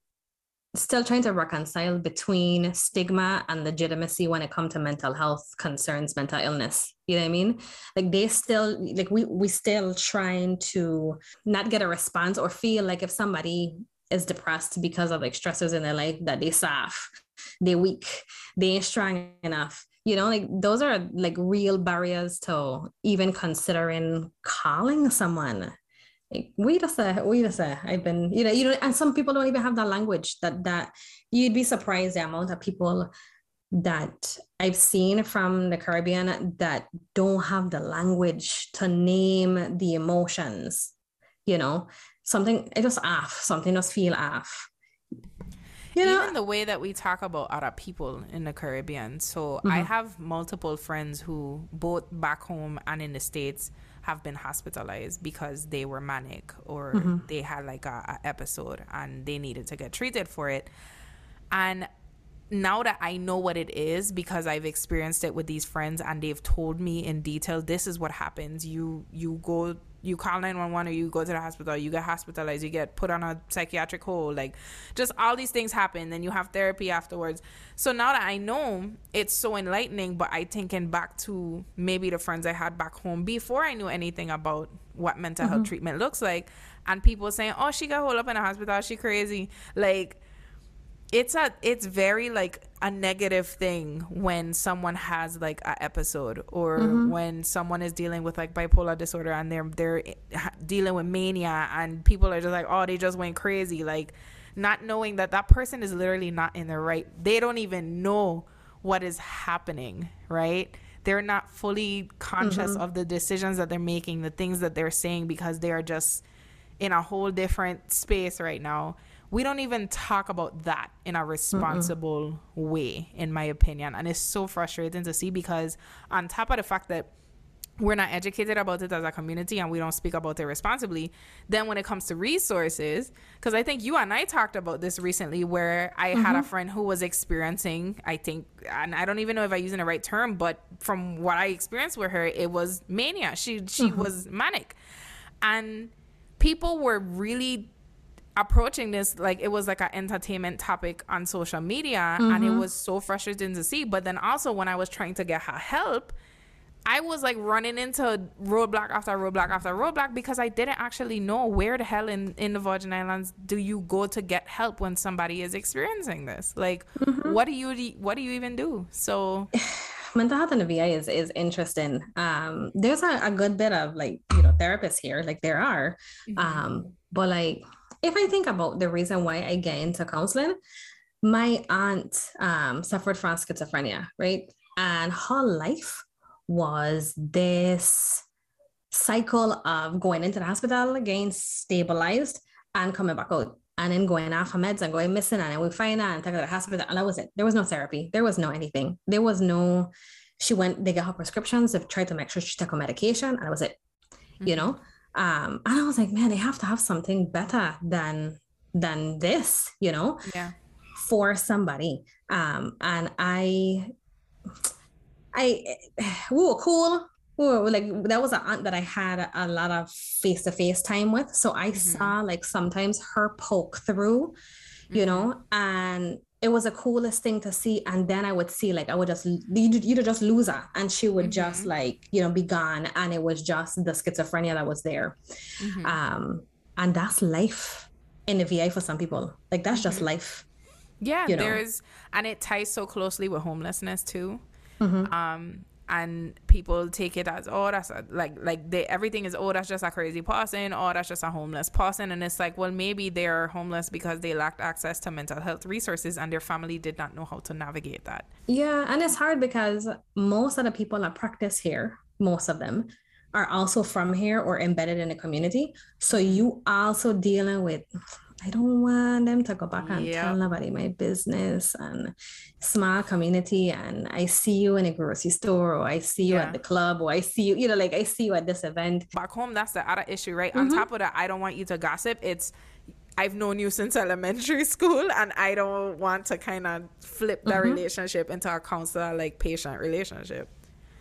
still trying to reconcile between stigma and legitimacy when it comes to mental health concerns mental illness you know what i mean like they still like we we still trying to not get a response or feel like if somebody is depressed because of like stressors in their life that they soft they're weak. They ain't strong enough. You know like those are like real barriers to even considering calling someone. Like, wait a sec, wait a sec. I've been, you know, you know, and some people don't even have that language that that you'd be surprised the amount of people that I've seen from the Caribbean that don't have the language to name the emotions, you know, something it just off, something just feel off. You know? Even the way that we talk about other people in the Caribbean. So mm-hmm. I have multiple friends who both back home and in the States have been hospitalized because they were manic or mm-hmm. they had like a, a episode and they needed to get treated for it. And now that I know what it is because I've experienced it with these friends and they've told me in detail this is what happens you you go you call 911 or you go to the hospital you get hospitalized you get put on a psychiatric hold like just all these things happen then you have therapy afterwards so now that i know it's so enlightening but i thinking back to maybe the friends i had back home before i knew anything about what mental mm-hmm. health treatment looks like and people saying oh she got hold up in a hospital she crazy like it's a it's very like a negative thing when someone has like an episode or mm-hmm. when someone is dealing with like bipolar disorder and they're they're dealing with mania and people are just like oh they just went crazy like not knowing that that person is literally not in their right they don't even know what is happening right they're not fully conscious mm-hmm. of the decisions that they're making the things that they're saying because they are just in a whole different space right now we don't even talk about that in a responsible Mm-mm. way, in my opinion. And it's so frustrating to see because, on top of the fact that we're not educated about it as a community and we don't speak about it responsibly. Then, when it comes to resources, because I think you and I talked about this recently, where I mm-hmm. had a mm-hmm. friend who was experiencing, I think, and I don't even know if I'm using the right term, but from what I experienced with her, it was mania. She she mm-hmm. was manic, and people were really approaching this like it was like an entertainment topic on social media mm-hmm. and it mm-hmm. was so frustrating to see but then also when i was trying to get her help i was like running into roadblock after roadblock after roadblock because i didn't actually know where the hell in, in the virgin islands do you go to get help when somebody is experiencing this like mm-hmm. what do you what do you even do so [sighs] mental health in the VI is is interesting. Um, there's a, a, good bit of like you know therapists here, like there are, mm-hmm. um, but like if I think about the reason why I get into counseling, my aunt um, suffered from schizophrenia, right? And her life was this cycle of going into the hospital, getting stabilized, and coming back out, and then going off her meds and going missing, and then we find out and take her to the hospital, and that was it. There was no therapy. There was no anything. There was no. She went. They got her prescriptions. They tried to make sure she took her medication, and that was it. Mm-hmm. You know um and i was like man they have to have something better than than this you know yeah for somebody um and i i we were cool we were like that was an aunt that i had a lot of face-to-face time with so i mm-hmm. saw like sometimes her poke through you mm-hmm. know and it was the coolest thing to see. And then I would see like I would just you you'd just lose her, and she would mm-hmm. just like you know be gone, and it was just the schizophrenia that was there. Mm-hmm. Um, and that's life in the VI for some people. Like that's just mm-hmm. life. Yeah, you know? there's and it ties so closely with homelessness too. Mm-hmm. Um, and people take it as oh that's a, like like they everything is oh that's just a crazy person. Oh that's just a homeless person. And it's like well maybe they're homeless because they lacked access to mental health resources and their family did not know how to navigate that. Yeah and it's hard because most of the people that practice here most of them are also from here or embedded in the community. So you also dealing with I don't want them to go back and yep. tell nobody my business and small community. And I see you in a grocery store, or I see you yeah. at the club, or I see you, you know, like I see you at this event. Back home, that's the other issue, right? Mm-hmm. On top of that, I don't want you to gossip. It's I've known you since [laughs] elementary school, and I don't want to kind of flip that mm-hmm. relationship into a counselor like patient relationship.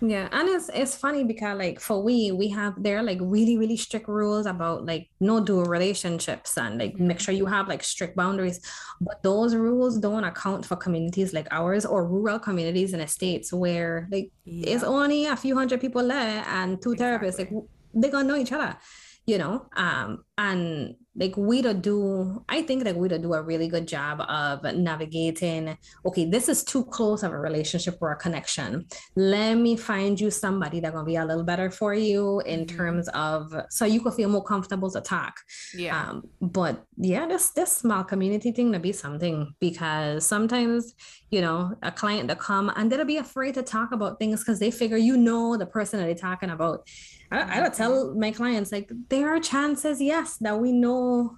Yeah, and it's it's funny because like for we we have there are like really really strict rules about like no dual relationships and like make sure you have like strict boundaries, but those rules don't account for communities like ours or rural communities in the states where like yeah. it's only a few hundred people there and two exactly. therapists like they gonna know each other, you know. Um, and like we don't do i think that we don't do a really good job of navigating okay this is too close of a relationship or a connection. Let me find you somebody that gonna be a little better for you in mm-hmm. terms of so you can feel more comfortable to talk. Yeah. Um, but yeah this this small community thing to be something because sometimes you know a client to come and they'll be afraid to talk about things because they figure you know the person that they're talking about I, I would tell mm-hmm. my clients like there are chances, yes, that we know,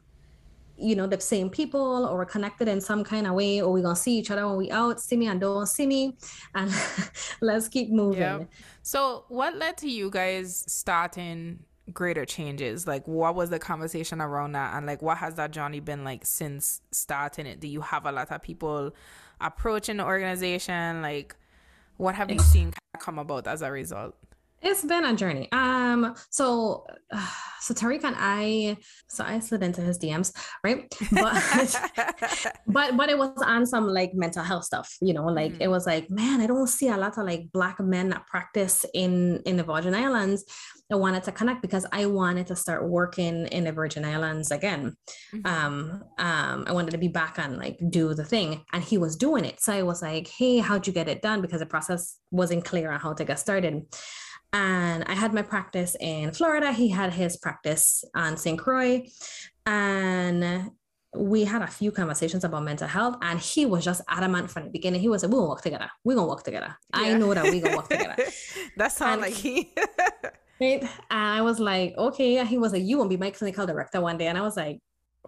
you know, the same people or we're connected in some kind of way, or we're gonna see each other when we out, see me and don't see me, and [laughs] let's keep moving. Yep. So, what led to you guys starting greater changes? Like, what was the conversation around that, and like, what has that journey been like since starting it? Do you have a lot of people approaching the organization? Like, what have you seen come about as a result? It's been a journey. Um, so uh, [sighs] so Tariq and I, so I slid into his DMs, right? But [laughs] [laughs] but but it was on some like mental health stuff, you know, like mm-hmm. it was like, man, I don't see a lot of like black men that practice in in the Virgin Islands. I wanted to connect because I wanted to start working in the Virgin Islands again. Mm-hmm. Um, um, I wanted to be back and like do the thing, and he was doing it. So I was like, hey, how'd you get it done? Because the process wasn't clear on how to get started and I had my practice in Florida. He had his practice on St. Croix. And we had a few conversations about mental health, and he was just adamant from the beginning. He was like, We're gonna work together. We're gonna work together. Yeah. I know that we're gonna work together. that sounds like he [laughs] right. And I was like, okay. He was like, You won't be my clinical director one day. And I was like,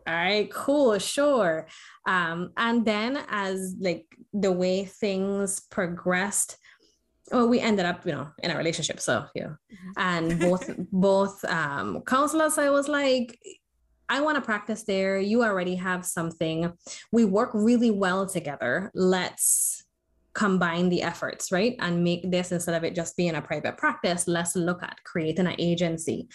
all right cool sure um and then as like the way things progressed well, we ended up, you know, in a relationship. So yeah, mm-hmm. and both [laughs] both um, counselors, I was like, I want to practice there. You already have something. We work really well together. Let's combine the efforts, right? And make this instead of it just being a private practice, let's look at creating an agency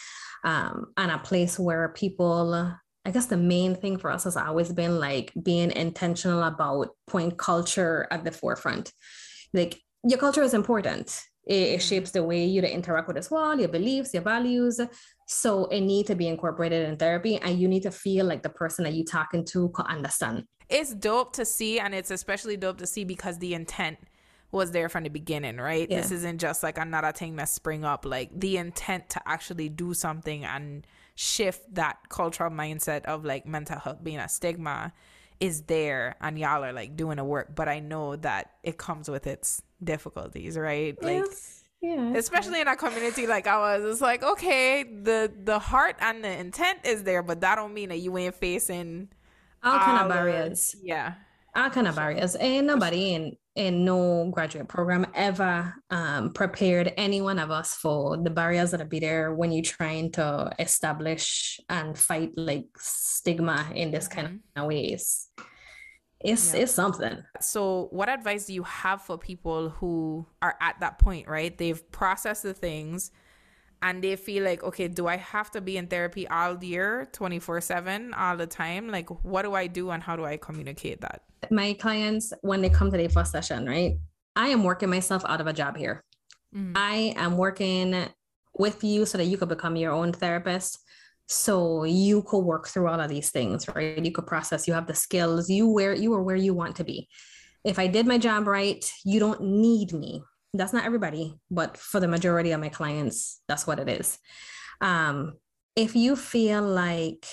um, and a place where people I guess the main thing for us has always been like being intentional about point culture at the forefront. Like your culture is important. It, it mm-hmm. shapes the way you interact with this world, your beliefs, your values. So it need to be incorporated in therapy, and you need to feel like the person that you're talking to can understand. It's dope to see, and it's especially dope to see because the intent was there from the beginning, right? Yeah. This isn't just like another thing that spring up. Like the intent to actually do something and shift that cultural mindset of like mental health being a stigma is there and y'all are like doing the work but i know that it comes with its difficulties right? Like yeah especially in a community like ours it's like okay the the heart and the intent is there but that don't mean that you ain't facing all kind of barriers. Yeah. All kind of barriers. Ain't nobody in in no graduate program ever um, prepared any one of us for the barriers that are be there when you're trying to establish and fight like stigma in this kind mm-hmm. of ways. It's yeah. it's something. So, what advice do you have for people who are at that point, right? They've processed the things and they feel like, okay, do I have to be in therapy all year, 24 7, all the time? Like, what do I do and how do I communicate that? My clients, when they come to the first session, right? I am working myself out of a job here. Mm-hmm. I am working with you so that you could become your own therapist. So you could work through all of these things, right? You could process, you have the skills, you where you are where you want to be. If I did my job right, you don't need me that's not everybody, but for the majority of my clients, that's what it is. Um, if you feel like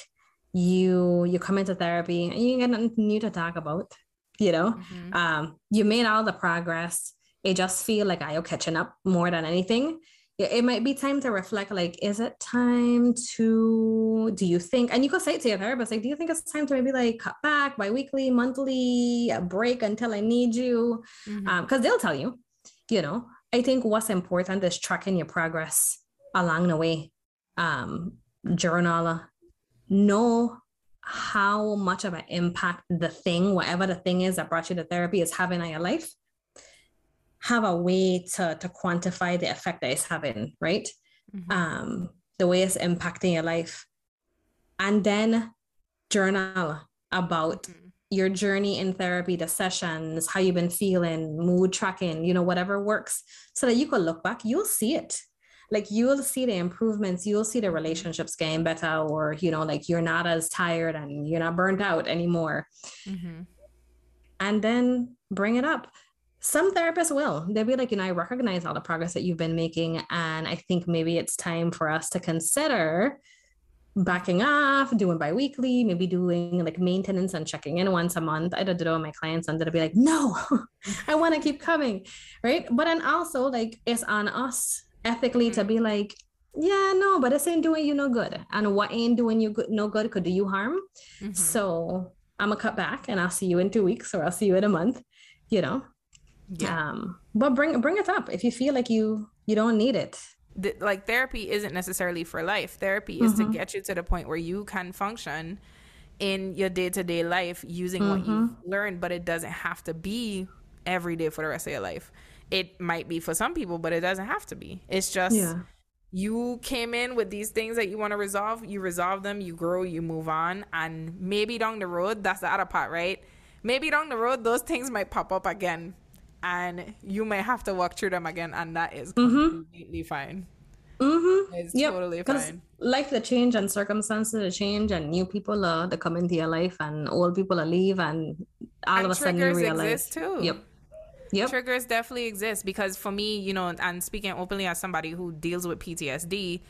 you you come into therapy and you get nothing new to talk about, you know, mm-hmm. um, you made all the progress. It just feel like I am catching up more than anything. It, it might be time to reflect. Like, is it time to? Do you think? And you could say it to your therapist, like, do you think it's time to maybe like cut back bi-weekly, monthly, a break until I need you? Because mm-hmm. um, they'll tell you you know, I think what's important is tracking your progress along the way. Um, journal, know how much of an impact the thing, whatever the thing is that brought you to therapy, is having on your life. Have a way to to quantify the effect that it's having, right? Mm-hmm. Um, the way it's impacting your life, and then journal about mm-hmm your journey in therapy, the sessions, how you've been feeling, mood tracking, you know, whatever works, so that you can look back, you'll see it. Like you'll see the improvements, you'll see the relationships getting better, or, you know, like you're not as tired and you're not burnt out anymore. Mm-hmm. And then bring it up. Some therapists will. They'll be like, you know, I recognize all the progress that you've been making. And I think maybe it's time for us to consider backing off, doing bi-weekly, maybe doing like maintenance and checking in once a month. I don't know my clients and they'll be like, no, [laughs] I want to keep coming. Right. But then also like it's on us ethically to be like, yeah, no, but this ain't doing you no good. And what ain't doing you good no good could do you harm. Mm-hmm. So I'm gonna cut back and I'll see you in two weeks or I'll see you in a month, you know. Yeah. Um, but bring bring it up if you feel like you you don't need it th- like therapy isn't necessarily for life. Therapy is mm-hmm. to get you to the point where you can function in your day to day life using mm-hmm. what you've learned, but it doesn't have to be every day for the rest of your life. It might be for some people, but it doesn't have to be. It's just yeah. you came in with these things that you want to resolve, you resolve them, you grow, you move on, and maybe down the road, that's the other part, right? Maybe down the road, those things might pop up again and you may have to walk through them again, and that is mm-hmm. completely fine. Mm-hmm. It's yep. totally fine. Life the change and circumstances the change and new people uh they come into your life and old people are leave and all and of a sudden you realize too. Yep. Yep. Triggers definitely exist because for me, you know, and speaking openly as somebody who deals with PTSD,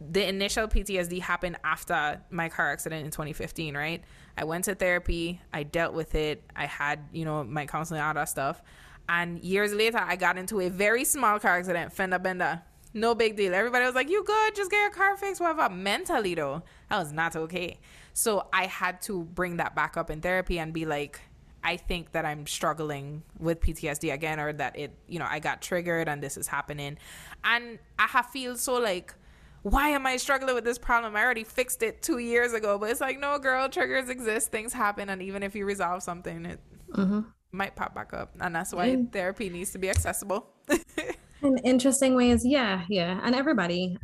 the initial PTSD happened after my car accident in 2015, right? I went to therapy, I dealt with it, I had, you know, my counseling, all that stuff. And years later, I got into a very small car accident, fender bender. No big deal. Everybody was like, "You good? Just get your car fixed." Whatever. Mentally though, that was not okay. So I had to bring that back up in therapy and be like, I think that I'm struggling with PTSD again, or that it, you know, I got triggered and this is happening, and I have feel so like, why am I struggling with this problem? I already fixed it two years ago, but it's like, no, girl, triggers exist, things happen, and even if you resolve something, it. Mm-hmm might pop back up and that's why mm. therapy needs to be accessible [laughs] in interesting ways yeah yeah and everybody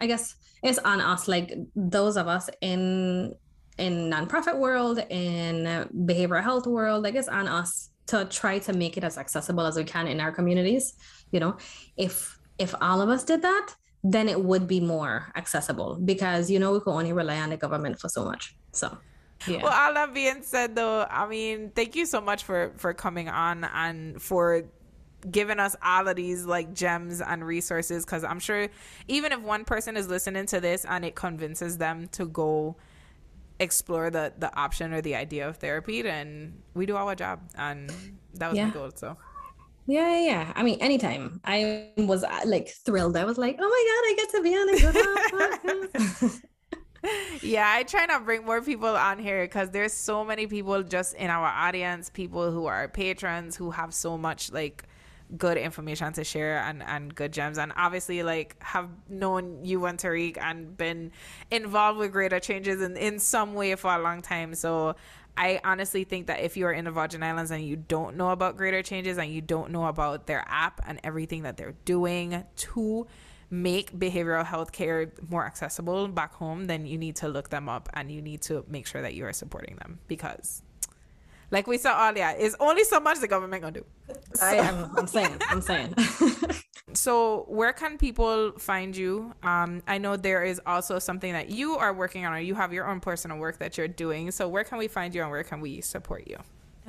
i guess it's on us like those of us in in nonprofit world in behavioral health world like it's on us to try to make it as accessible as we can in our communities you know if if all of us did that then it would be more accessible because you know we can only rely on the government for so much so yeah. Well, all that being said, though, I mean, thank you so much for for coming on and for giving us all of these like gems and resources because i'm sure even if one person is listening to this and it convinces them to go explore the the option or the idea of therapy then we do our job and that was yeah. my goal so yeah, yeah, yeah. I mean, anytime I was uh, like thrilled. I was like, "Oh my god, I get to be on a good podcast." [laughs] yeah, I try not bring more people on here because there's so many people just in our audience, people who are patrons who have so much like good information to share and, and good gems and obviously like have known you and Tariq and been involved with greater changes in, in some way for a long time. So I honestly think that if you are in the Virgin Islands and you don't know about greater changes and you don't know about their app and everything that they're doing to make behavioral health care more accessible back home, then you need to look them up and you need to make sure that you are supporting them because like we saw earlier, it's only so much the government gonna do. So, I am. I'm saying. I'm saying. [laughs] [laughs] so, where can people find you? Um, I know there is also something that you are working on, or you have your own personal work that you're doing. So, where can we find you, and where can we support you?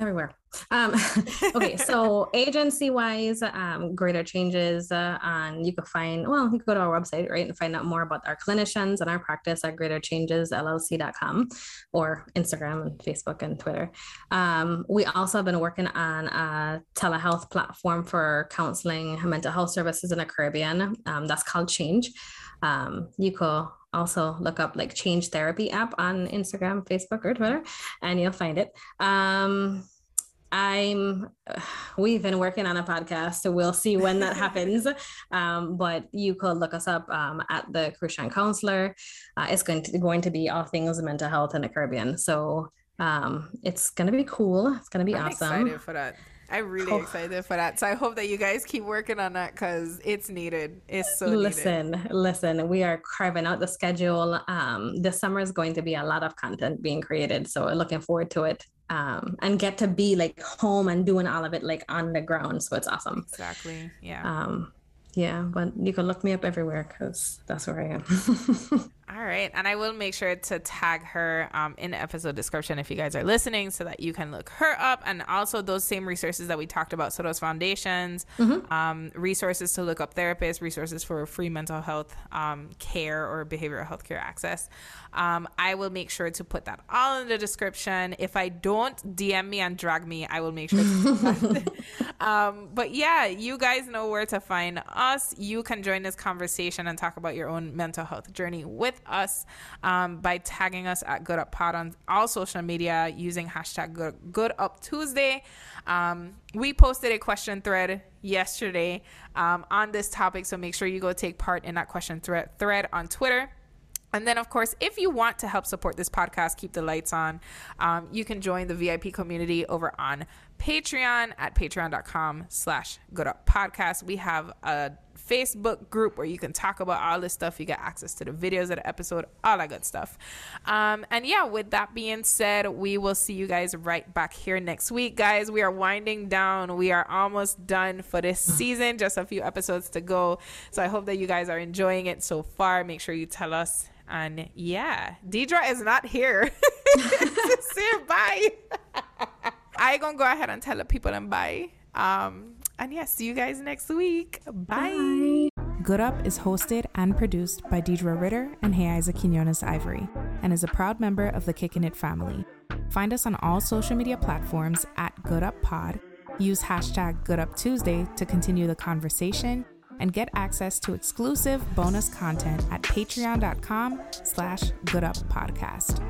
Everywhere. Um, [laughs] okay, so [laughs] agency wise, um, greater changes, uh, and you can find, well, you can go to our website, right, and find out more about our clinicians and our practice at greaterchangesllc.com or Instagram and Facebook and Twitter. Um, we also have been working on a telehealth platform for counseling mental health services in the Caribbean. Um, that's called Change. Um, you can also look up like change therapy app on instagram facebook or twitter and you'll find it um i'm [sighs] we've been working on a podcast so we'll see when that [laughs] happens um, but you could look us up um, at the crucian counselor uh, it's going to going to be all things mental health in the caribbean so um, it's going to be cool it's going to be awesome. I'm awesome excited for that I'm really oh. excited for that. So I hope that you guys keep working on that because it's needed. It's so listen, needed. listen. We are carving out the schedule. Um, this summer is going to be a lot of content being created, so looking forward to it. Um, and get to be like home and doing all of it like on the ground. So it's awesome. Exactly. Yeah. Um, yeah, but you can look me up everywhere because that's where I am. [laughs] All right. And I will make sure to tag her um, in the episode description if you guys are listening so that you can look her up. And also those same resources that we talked about. So, those foundations, mm-hmm. um, resources to look up therapists, resources for free mental health um, care or behavioral health care access. Um, I will make sure to put that all in the description. If I don't, DM me and drag me. I will make sure to. [laughs] um, but yeah, you guys know where to find us. You can join this conversation and talk about your own mental health journey with us um, by tagging us at Good Up Pod on all social media using hashtag Good, Good Up Tuesday. Um, we posted a question thread yesterday um, on this topic, so make sure you go take part in that question thread, thread on Twitter. And then, of course, if you want to help support this podcast, keep the lights on, um, you can join the VIP community over on Patreon at patreon.com slash good up podcast. We have a Facebook group where you can talk about all this stuff. You get access to the videos of the episode, all that good stuff. Um, and yeah, with that being said, we will see you guys right back here next week. Guys, we are winding down. We are almost done for this [laughs] season, just a few episodes to go. So I hope that you guys are enjoying it so far. Make sure you tell us. And yeah, Deidre is not here. [laughs] Say bye. [laughs] I gonna go ahead and tell the people and bye. Um, and yeah, see you guys next week. Bye. Bye. Good Up is hosted and produced by Deidre Ritter and Hey Isaac Quinones Ivory and is a proud member of the Kickin' It family. Find us on all social media platforms at Good Up Pod. Use hashtag Good Up Tuesday to continue the conversation and get access to exclusive bonus content at patreon.com slash gooduppodcast.